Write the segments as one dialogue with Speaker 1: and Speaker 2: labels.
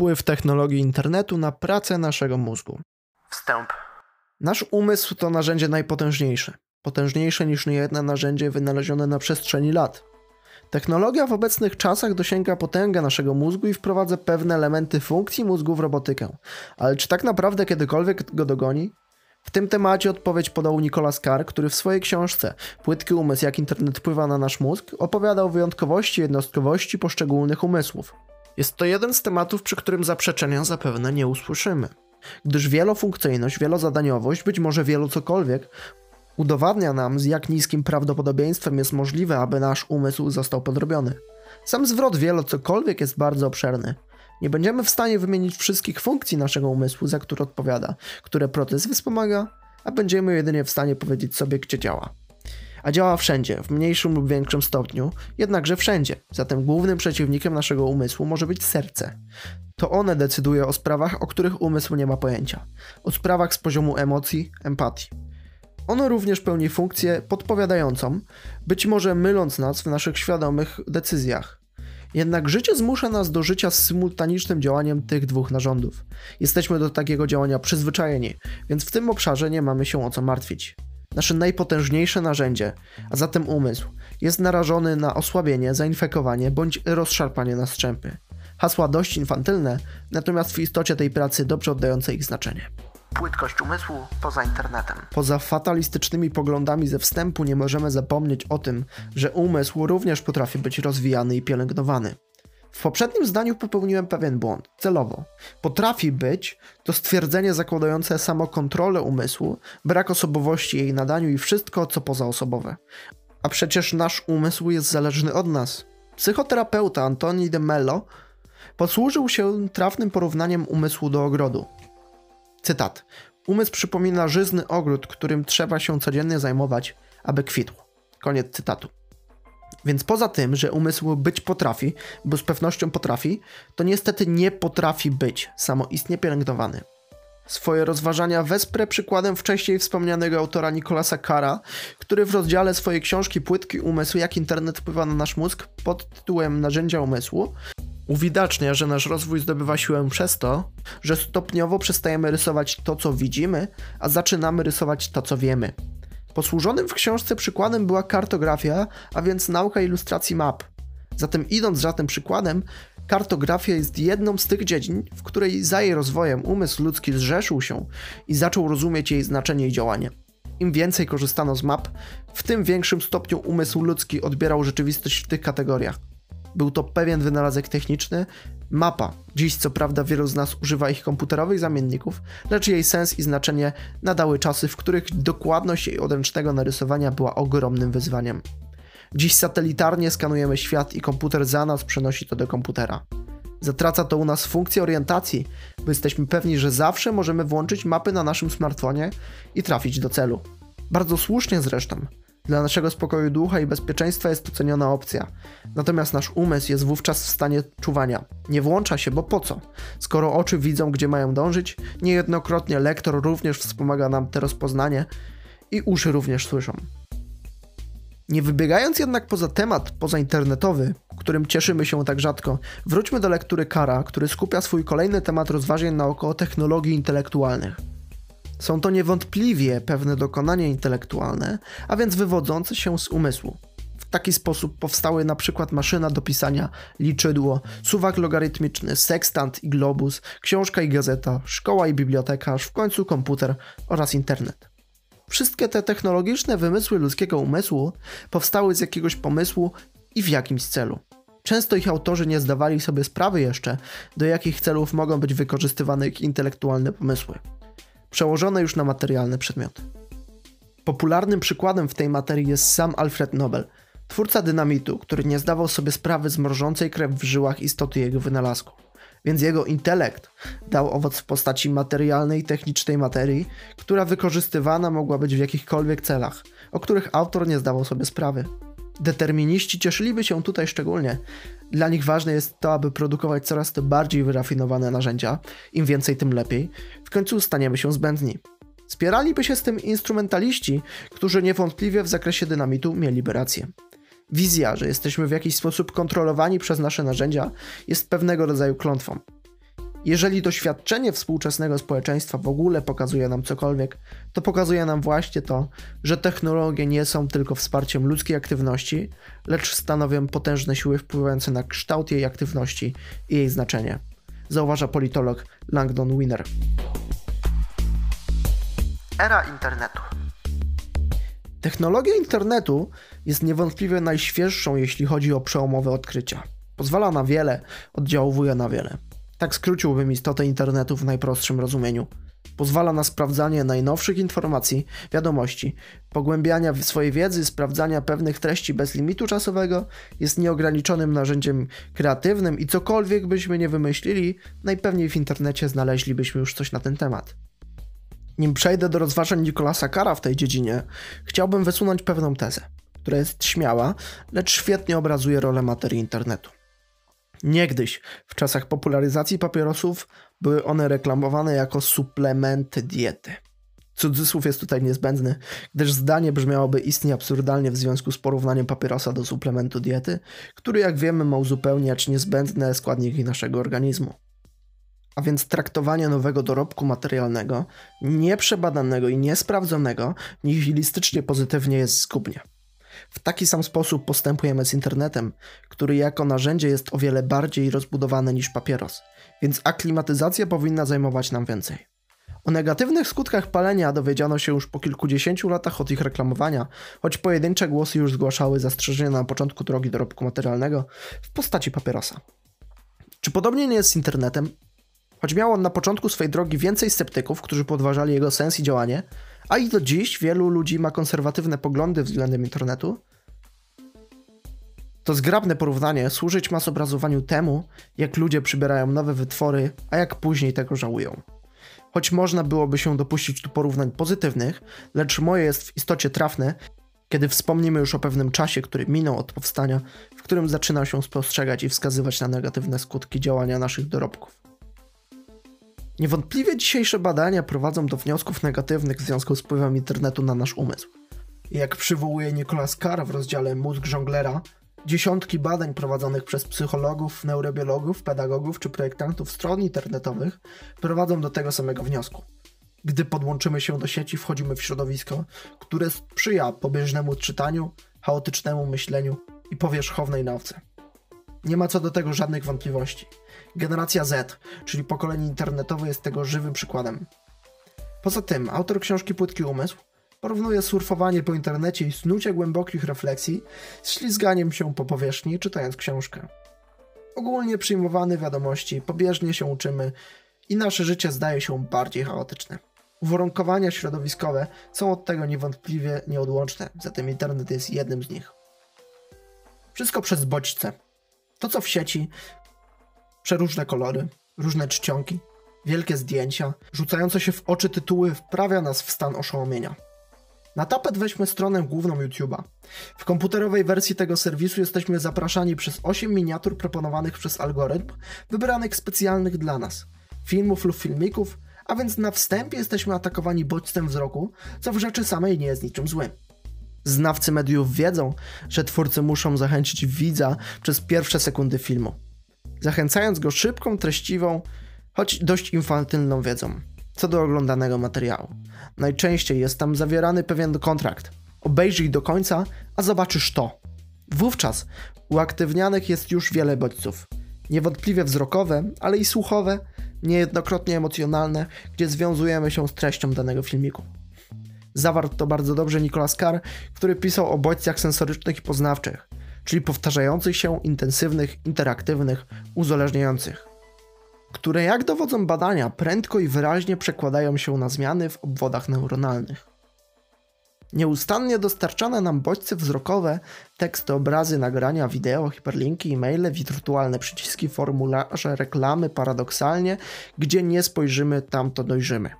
Speaker 1: Wpływ technologii internetu na pracę naszego mózgu.
Speaker 2: Wstęp.
Speaker 1: Nasz umysł to narzędzie najpotężniejsze. Potężniejsze niż niejedno narzędzie wynalezione na przestrzeni lat. Technologia w obecnych czasach dosięga potęgę naszego mózgu i wprowadza pewne elementy funkcji mózgu w robotykę. Ale czy tak naprawdę kiedykolwiek go dogoni? W tym temacie odpowiedź podał Nicolas Carr, który w swojej książce Płytki umysł, jak internet wpływa na nasz mózg, opowiadał wyjątkowości i jednostkowości poszczególnych umysłów. Jest to jeden z tematów, przy którym zaprzeczenia zapewne nie usłyszymy. Gdyż wielofunkcyjność, wielozadaniowość, być może wielu cokolwiek, udowadnia nam, z jak niskim prawdopodobieństwem jest możliwe, aby nasz umysł został podrobiony. Sam zwrot wielo cokolwiek jest bardzo obszerny. Nie będziemy w stanie wymienić wszystkich funkcji naszego umysłu, za które odpowiada, które proces wspomaga, a będziemy jedynie w stanie powiedzieć sobie, gdzie działa. A działa wszędzie, w mniejszym lub większym stopniu, jednakże wszędzie. Zatem głównym przeciwnikiem naszego umysłu może być serce. To one decyduje o sprawach, o których umysł nie ma pojęcia. O sprawach z poziomu emocji, empatii. Ono również pełni funkcję podpowiadającą, być może myląc nas w naszych świadomych decyzjach. Jednak życie zmusza nas do życia z symultanicznym działaniem tych dwóch narządów. Jesteśmy do takiego działania przyzwyczajeni, więc w tym obszarze nie mamy się o co martwić. Nasze najpotężniejsze narzędzie, a zatem umysł, jest narażony na osłabienie, zainfekowanie bądź rozszarpanie na strzępy. Hasła dość infantylne, natomiast w istocie tej pracy dobrze oddające ich znaczenie.
Speaker 2: Płytkość umysłu poza internetem.
Speaker 1: Poza fatalistycznymi poglądami ze wstępu nie możemy zapomnieć o tym, że umysł również potrafi być rozwijany i pielęgnowany. W poprzednim zdaniu popełniłem pewien błąd, celowo. Potrafi być to stwierdzenie zakładające samokontrolę umysłu, brak osobowości jej nadaniu i wszystko, co pozaosobowe. A przecież nasz umysł jest zależny od nas. Psychoterapeuta Antoni de Mello posłużył się trafnym porównaniem umysłu do ogrodu. Cytat. Umysł przypomina żyzny ogród, którym trzeba się codziennie zajmować, aby kwitł. Koniec cytatu. Więc poza tym, że umysł być potrafi, bo z pewnością potrafi, to niestety nie potrafi być samoistnie pielęgnowany. Swoje rozważania wesprę przykładem wcześniej wspomnianego autora Nicolasa Cara, który w rozdziale swojej książki Płytki umysł, jak internet wpływa na nasz mózg pod tytułem Narzędzia umysłu, uwidacznia, że nasz rozwój zdobywa siłę przez to, że stopniowo przestajemy rysować to, co widzimy, a zaczynamy rysować to, co wiemy. Posłużonym w książce przykładem była kartografia, a więc nauka ilustracji map. Zatem idąc za tym przykładem, kartografia jest jedną z tych dziedzin, w której za jej rozwojem umysł ludzki zrzeszył się i zaczął rozumieć jej znaczenie i działanie. Im więcej korzystano z map, w tym większym stopniu umysł ludzki odbierał rzeczywistość w tych kategoriach. Był to pewien wynalazek techniczny, mapa. Dziś co prawda wielu z nas używa ich komputerowych zamienników, lecz jej sens i znaczenie nadały czasy, w których dokładność jej odręcznego narysowania była ogromnym wyzwaniem. Dziś satelitarnie skanujemy świat i komputer za nas przenosi to do komputera. Zatraca to u nas funkcję orientacji, bo jesteśmy pewni, że zawsze możemy włączyć mapy na naszym smartfonie i trafić do celu. Bardzo słusznie zresztą, dla naszego spokoju ducha i bezpieczeństwa jest to ceniona opcja. Natomiast nasz umysł jest wówczas w stanie czuwania. Nie włącza się, bo po co? Skoro oczy widzą, gdzie mają dążyć, niejednokrotnie lektor również wspomaga nam te rozpoznanie i uszy również słyszą. Nie wybiegając jednak poza temat pozainternetowy, którym cieszymy się tak rzadko, wróćmy do lektury Kara, który skupia swój kolejny temat rozważań naokoło technologii intelektualnych. Są to niewątpliwie pewne dokonania intelektualne, a więc wywodzące się z umysłu. W taki sposób powstały na przykład maszyna do pisania, liczydło, suwak logarytmiczny, sekstant i globus, książka i gazeta, szkoła i biblioteka, aż w końcu komputer oraz internet. Wszystkie te technologiczne wymysły ludzkiego umysłu powstały z jakiegoś pomysłu i w jakimś celu. Często ich autorzy nie zdawali sobie sprawy jeszcze, do jakich celów mogą być wykorzystywane ich intelektualne pomysły przełożone już na materialne przedmioty. Popularnym przykładem w tej materii jest sam Alfred Nobel, twórca dynamitu, który nie zdawał sobie sprawy z mrożącej krew w żyłach istoty jego wynalazku. Więc jego intelekt dał owoc w postaci materialnej, technicznej materii, która wykorzystywana mogła być w jakichkolwiek celach, o których autor nie zdawał sobie sprawy. Determiniści cieszyliby się tutaj szczególnie. Dla nich ważne jest to, aby produkować coraz to bardziej wyrafinowane narzędzia, im więcej, tym lepiej. W końcu staniemy się zbędni. Spieraliby się z tym instrumentaliści, którzy niewątpliwie w zakresie dynamitu mieliby rację. Wizja, że jesteśmy w jakiś sposób kontrolowani przez nasze narzędzia, jest pewnego rodzaju klątwą. Jeżeli doświadczenie współczesnego społeczeństwa w ogóle pokazuje nam cokolwiek, to pokazuje nam właśnie to, że technologie nie są tylko wsparciem ludzkiej aktywności, lecz stanowią potężne siły wpływające na kształt jej aktywności i jej znaczenie, zauważa politolog Langdon Winner.
Speaker 2: Era internetu.
Speaker 1: Technologia internetu jest niewątpliwie najświeższą, jeśli chodzi o przełomowe odkrycia. Pozwala na wiele, oddziałuje na wiele. Tak skróciłbym istotę internetu w najprostszym rozumieniu. Pozwala na sprawdzanie najnowszych informacji, wiadomości, pogłębiania swojej wiedzy, sprawdzania pewnych treści bez limitu czasowego, jest nieograniczonym narzędziem kreatywnym i cokolwiek byśmy nie wymyślili, najpewniej w internecie znaleźlibyśmy już coś na ten temat. Nim przejdę do rozważań Nikolasa Kara w tej dziedzinie, chciałbym wysunąć pewną tezę, która jest śmiała, lecz świetnie obrazuje rolę materii internetu. Niegdyś, w czasach popularyzacji papierosów, były one reklamowane jako suplementy diety. Cudzysłów jest tutaj niezbędny, gdyż zdanie brzmiałoby istnie absurdalnie w związku z porównaniem papierosa do suplementu diety, który jak wiemy ma uzupełniać niezbędne składniki naszego organizmu. A więc traktowanie nowego dorobku materialnego, nieprzebadanego i niesprawdzonego, nihilistycznie pozytywnie jest zgubnie. W taki sam sposób postępujemy z internetem, który jako narzędzie jest o wiele bardziej rozbudowany niż papieros, więc aklimatyzacja powinna zajmować nam więcej. O negatywnych skutkach palenia dowiedziano się już po kilkudziesięciu latach od ich reklamowania, choć pojedyncze głosy już zgłaszały zastrzeżenia na początku drogi dorobku materialnego w postaci papierosa. Czy podobnie nie jest z internetem? Choć miał on na początku swojej drogi więcej sceptyków, którzy podważali jego sens i działanie, a i do dziś wielu ludzi ma konserwatywne poglądy względem internetu, to zgrabne porównanie służyć ma zobrazowaniu temu, jak ludzie przybierają nowe wytwory, a jak później tego żałują. Choć można byłoby się dopuścić tu porównań pozytywnych, lecz moje jest w istocie trafne, kiedy wspomnimy już o pewnym czasie, który minął od powstania, w którym zaczyna się spostrzegać i wskazywać na negatywne skutki działania naszych dorobków. Niewątpliwie dzisiejsze badania prowadzą do wniosków negatywnych w związku z wpływem internetu na nasz umysł. Jak przywołuje Nicolas Carr w rozdziale Mózg żonglera, dziesiątki badań prowadzonych przez psychologów, neurobiologów, pedagogów czy projektantów stron internetowych prowadzą do tego samego wniosku. Gdy podłączymy się do sieci, wchodzimy w środowisko, które sprzyja pobieżnemu czytaniu, chaotycznemu myśleniu i powierzchownej nauce. Nie ma co do tego żadnych wątpliwości. Generacja Z, czyli pokolenie internetowe, jest tego żywym przykładem. Poza tym, autor książki Płytki Umysł porównuje surfowanie po internecie i snucie głębokich refleksji z ślizganiem się po powierzchni, czytając książkę. Ogólnie przyjmowane wiadomości, pobieżnie się uczymy i nasze życie zdaje się bardziej chaotyczne. Uwarunkowania środowiskowe są od tego niewątpliwie nieodłączne, zatem internet jest jednym z nich. Wszystko przez bodźce. To, co w sieci, przeróżne kolory, różne czcionki, wielkie zdjęcia, rzucające się w oczy tytuły wprawia nas w stan oszołomienia. Na tapet weźmy stronę główną YouTube'a. W komputerowej wersji tego serwisu jesteśmy zapraszani przez 8 miniatur proponowanych przez algorytm, wybranych specjalnych dla nas. Filmów lub filmików, a więc na wstępie jesteśmy atakowani bodźcem wzroku, co w rzeczy samej nie jest niczym złym. Znawcy mediów wiedzą, że twórcy muszą zachęcić widza przez pierwsze sekundy filmu, zachęcając go szybką, treściwą, choć dość infantylną wiedzą co do oglądanego materiału. Najczęściej jest tam zawierany pewien kontrakt. Obejrzyj do końca, a zobaczysz to. Wówczas uaktywnianych jest już wiele bodźców. Niewątpliwie wzrokowe, ale i słuchowe, niejednokrotnie emocjonalne, gdzie związujemy się z treścią danego filmiku. Zawarł to bardzo dobrze Nicolas Carr, który pisał o bodźcach sensorycznych i poznawczych, czyli powtarzających się, intensywnych, interaktywnych, uzależniających, które jak dowodzą badania prędko i wyraźnie przekładają się na zmiany w obwodach neuronalnych. Nieustannie dostarczane nam bodźce wzrokowe, teksty, obrazy, nagrania, wideo, hiperlinki, e-maile, wirtualne przyciski, formularze, reklamy, paradoksalnie, gdzie nie spojrzymy, tam to dojrzymy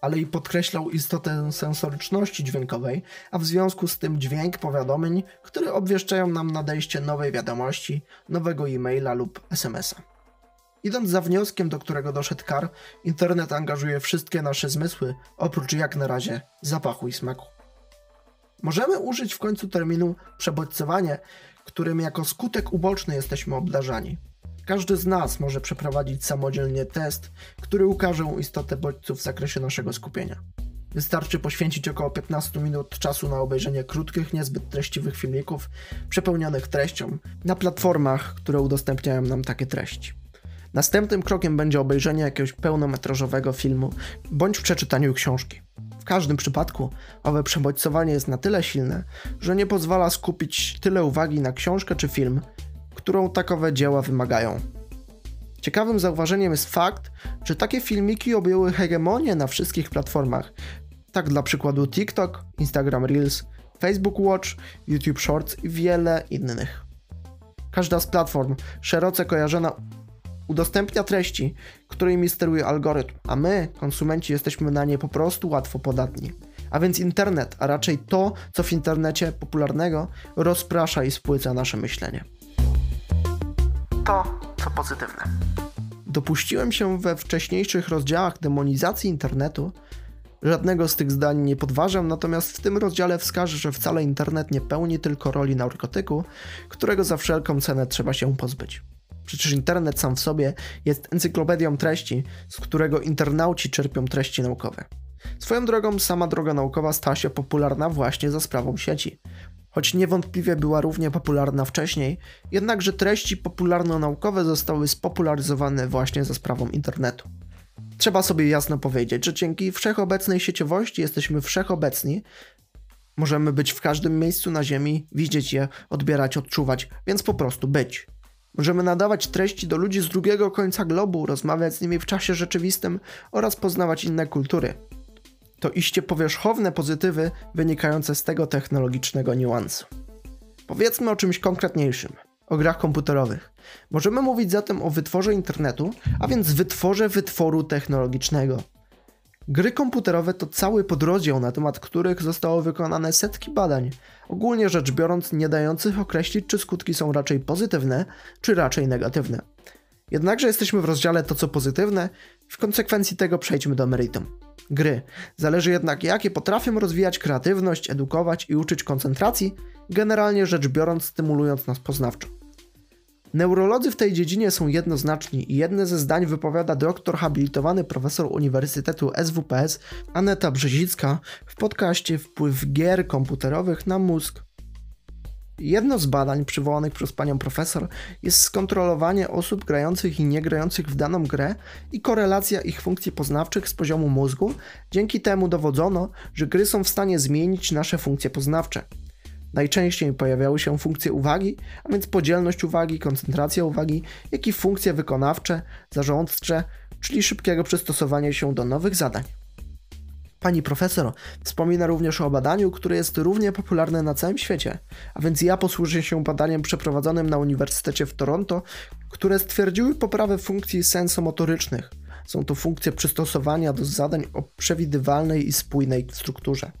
Speaker 1: ale i podkreślał istotę sensoryczności dźwiękowej, a w związku z tym dźwięk powiadomień, które obwieszczają nam nadejście nowej wiadomości, nowego e-maila lub SMS-a. Idąc za wnioskiem, do którego doszedł Kar, internet angażuje wszystkie nasze zmysły, oprócz jak na razie zapachu i smaku. Możemy użyć w końcu terminu przebodźcowanie, którym jako skutek uboczny jesteśmy obdarzani. Każdy z nas może przeprowadzić samodzielnie test, który ukaże istotę bodźców w zakresie naszego skupienia. Wystarczy poświęcić około 15 minut czasu na obejrzenie krótkich, niezbyt treściwych filmików przepełnionych treścią na platformach, które udostępniają nam takie treści. Następnym krokiem będzie obejrzenie jakiegoś pełnometrażowego filmu bądź przeczytaniu książki. W każdym przypadku owe przebodźcowanie jest na tyle silne, że nie pozwala skupić tyle uwagi na książkę czy film, którą takowe dzieła wymagają. Ciekawym zauważeniem jest fakt, że takie filmiki objęły hegemonię na wszystkich platformach. Tak dla przykładu TikTok, Instagram Reels, Facebook Watch, YouTube Shorts i wiele innych. Każda z platform szeroce kojarzona udostępnia treści, którymi steruje algorytm, a my, konsumenci, jesteśmy na nie po prostu łatwo podatni. A więc internet, a raczej to, co w internecie popularnego, rozprasza i spłyca nasze myślenie.
Speaker 2: To, co pozytywne.
Speaker 1: Dopuściłem się we wcześniejszych rozdziałach demonizacji internetu. Żadnego z tych zdań nie podważam, natomiast w tym rozdziale wskażę, że wcale internet nie pełni tylko roli narkotyku, którego za wszelką cenę trzeba się pozbyć. Przecież internet sam w sobie jest encyklopedią treści, z którego internauci czerpią treści naukowe. Swoją drogą, sama droga naukowa stała się popularna właśnie za sprawą sieci. Choć niewątpliwie była równie popularna wcześniej, jednakże treści popularno-naukowe zostały spopularyzowane właśnie za sprawą internetu. Trzeba sobie jasno powiedzieć, że dzięki wszechobecnej sieciowości jesteśmy wszechobecni, możemy być w każdym miejscu na Ziemi, widzieć je, odbierać, odczuwać, więc po prostu być. Możemy nadawać treści do ludzi z drugiego końca globu, rozmawiać z nimi w czasie rzeczywistym oraz poznawać inne kultury. To iście powierzchowne pozytywy wynikające z tego technologicznego niuansu. Powiedzmy o czymś konkretniejszym o grach komputerowych. Możemy mówić zatem o wytworze internetu, a więc wytworze wytworu technologicznego. Gry komputerowe to cały podrozdział, na temat których zostało wykonane setki badań, ogólnie rzecz biorąc nie dających określić, czy skutki są raczej pozytywne, czy raczej negatywne. Jednakże jesteśmy w rozdziale to co pozytywne, w konsekwencji tego przejdźmy do meritum. Gry. Zależy jednak jakie potrafią rozwijać kreatywność, edukować i uczyć koncentracji, generalnie rzecz biorąc stymulując nas poznawczo. Neurolodzy w tej dziedzinie są jednoznaczni i jedne ze zdań wypowiada doktor habilitowany profesor Uniwersytetu SWPS Aneta Brzezicka w podcaście Wpływ gier komputerowych na mózg. Jedno z badań przywołanych przez panią profesor jest skontrolowanie osób grających i niegrających w daną grę i korelacja ich funkcji poznawczych z poziomu mózgu. Dzięki temu dowodzono, że gry są w stanie zmienić nasze funkcje poznawcze. Najczęściej pojawiały się funkcje uwagi, a więc podzielność uwagi, koncentracja uwagi, jak i funkcje wykonawcze, zarządcze, czyli szybkiego przystosowania się do nowych zadań. Pani profesor wspomina również o badaniu, które jest równie popularne na całym świecie, a więc ja posłużę się badaniem przeprowadzonym na Uniwersytecie w Toronto, które stwierdziły poprawę funkcji sensomotorycznych. Są to funkcje przystosowania do zadań o przewidywalnej i spójnej strukturze.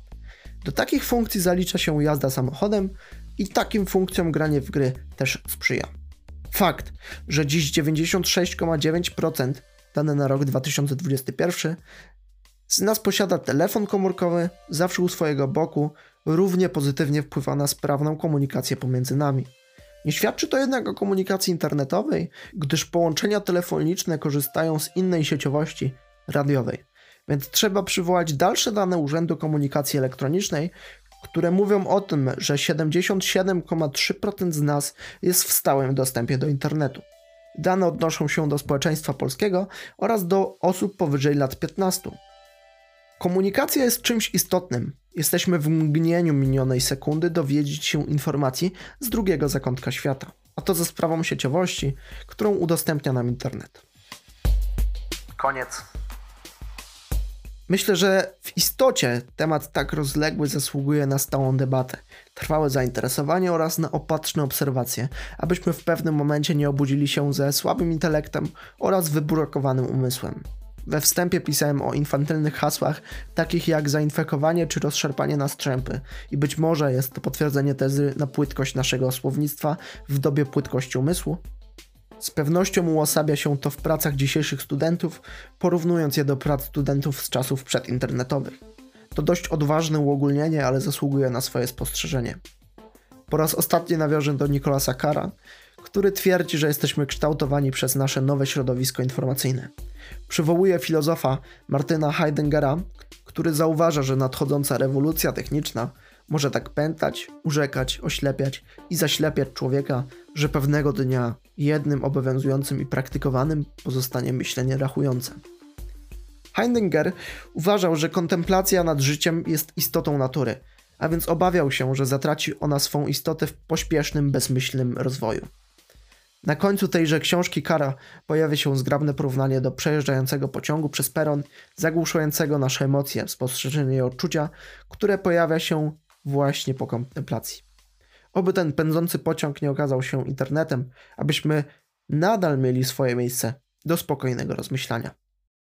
Speaker 1: Do takich funkcji zalicza się jazda samochodem i takim funkcjom granie w gry też sprzyja. Fakt, że dziś 96,9% dane na rok 2021 z nas posiada telefon komórkowy zawsze u swojego boku, równie pozytywnie wpływa na sprawną komunikację pomiędzy nami. Nie świadczy to jednak o komunikacji internetowej, gdyż połączenia telefoniczne korzystają z innej sieciowości radiowej. Więc trzeba przywołać dalsze dane Urzędu Komunikacji Elektronicznej, które mówią o tym, że 77,3% z nas jest w stałym dostępie do internetu. Dane odnoszą się do społeczeństwa polskiego oraz do osób powyżej lat 15. Komunikacja jest czymś istotnym. Jesteśmy w mgnieniu minionej sekundy dowiedzieć się informacji z drugiego zakątka świata, a to za sprawą sieciowości, którą udostępnia nam internet.
Speaker 2: Koniec.
Speaker 1: Myślę, że w istocie temat tak rozległy zasługuje na stałą debatę, trwałe zainteresowanie oraz na opatrzne obserwacje, abyśmy w pewnym momencie nie obudzili się ze słabym intelektem oraz wyburakowanym umysłem. We wstępie pisałem o infantylnych hasłach, takich jak zainfekowanie czy rozszarpanie na strzępy, i być może jest to potwierdzenie tezy na płytkość naszego słownictwa w dobie płytkości umysłu. Z pewnością uosabia się to w pracach dzisiejszych studentów, porównując je do prac studentów z czasów przedinternetowych. To dość odważne uogólnienie, ale zasługuje na swoje spostrzeżenie. Po raz ostatni nawiążę do Nicolasa Cara, który twierdzi, że jesteśmy kształtowani przez nasze nowe środowisko informacyjne. Przywołuje filozofa Martyna Heideggera, który zauważa, że nadchodząca rewolucja techniczna może tak pętać, urzekać, oślepiać i zaślepiać człowieka, że pewnego dnia jednym obowiązującym i praktykowanym pozostanie myślenie rachujące. Heidegger uważał, że kontemplacja nad życiem jest istotą natury, a więc obawiał się, że zatraci ona swą istotę w pośpiesznym, bezmyślnym rozwoju. Na końcu tejże książki Kara pojawia się zgrabne porównanie do przejeżdżającego pociągu przez peron, zagłuszającego nasze emocje, spostrzeżenie i odczucia, które pojawia się właśnie po kontemplacji. Oby ten pędzący pociąg nie okazał się internetem, abyśmy nadal mieli swoje miejsce do spokojnego rozmyślania.